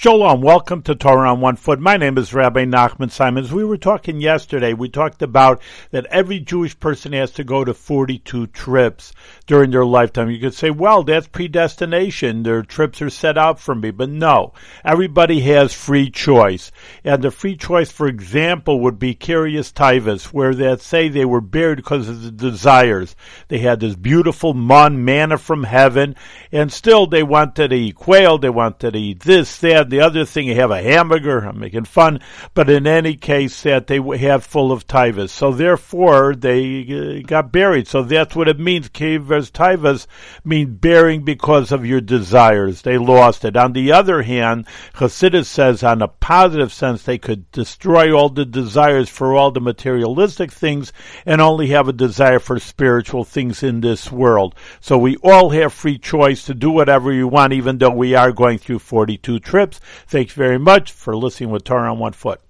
Shalom, welcome to Torah on One Foot. My name is Rabbi Nachman Simons. We were talking yesterday, we talked about that every Jewish person has to go to 42 trips during their lifetime. You could say, well, that's predestination. Their trips are set out for me. But no, everybody has free choice. And the free choice, for example, would be Kiryas Tivus, where they say they were buried because of the desires. They had this beautiful mun, manna from heaven, and still they wanted to eat quail, they wanted to eat this, that, the other thing, you have a hamburger. I'm making fun, but in any case, that they have full of tivus. So therefore, they uh, got buried. So that's what it means. Kivas tivus mean bearing because of your desires. They lost it. On the other hand, Chassidus says, on a positive sense, they could destroy all the desires for all the materialistic things and only have a desire for spiritual things in this world. So we all have free choice to do whatever you want, even though we are going through 42 trips. Thanks very much for listening with Torah on One Foot.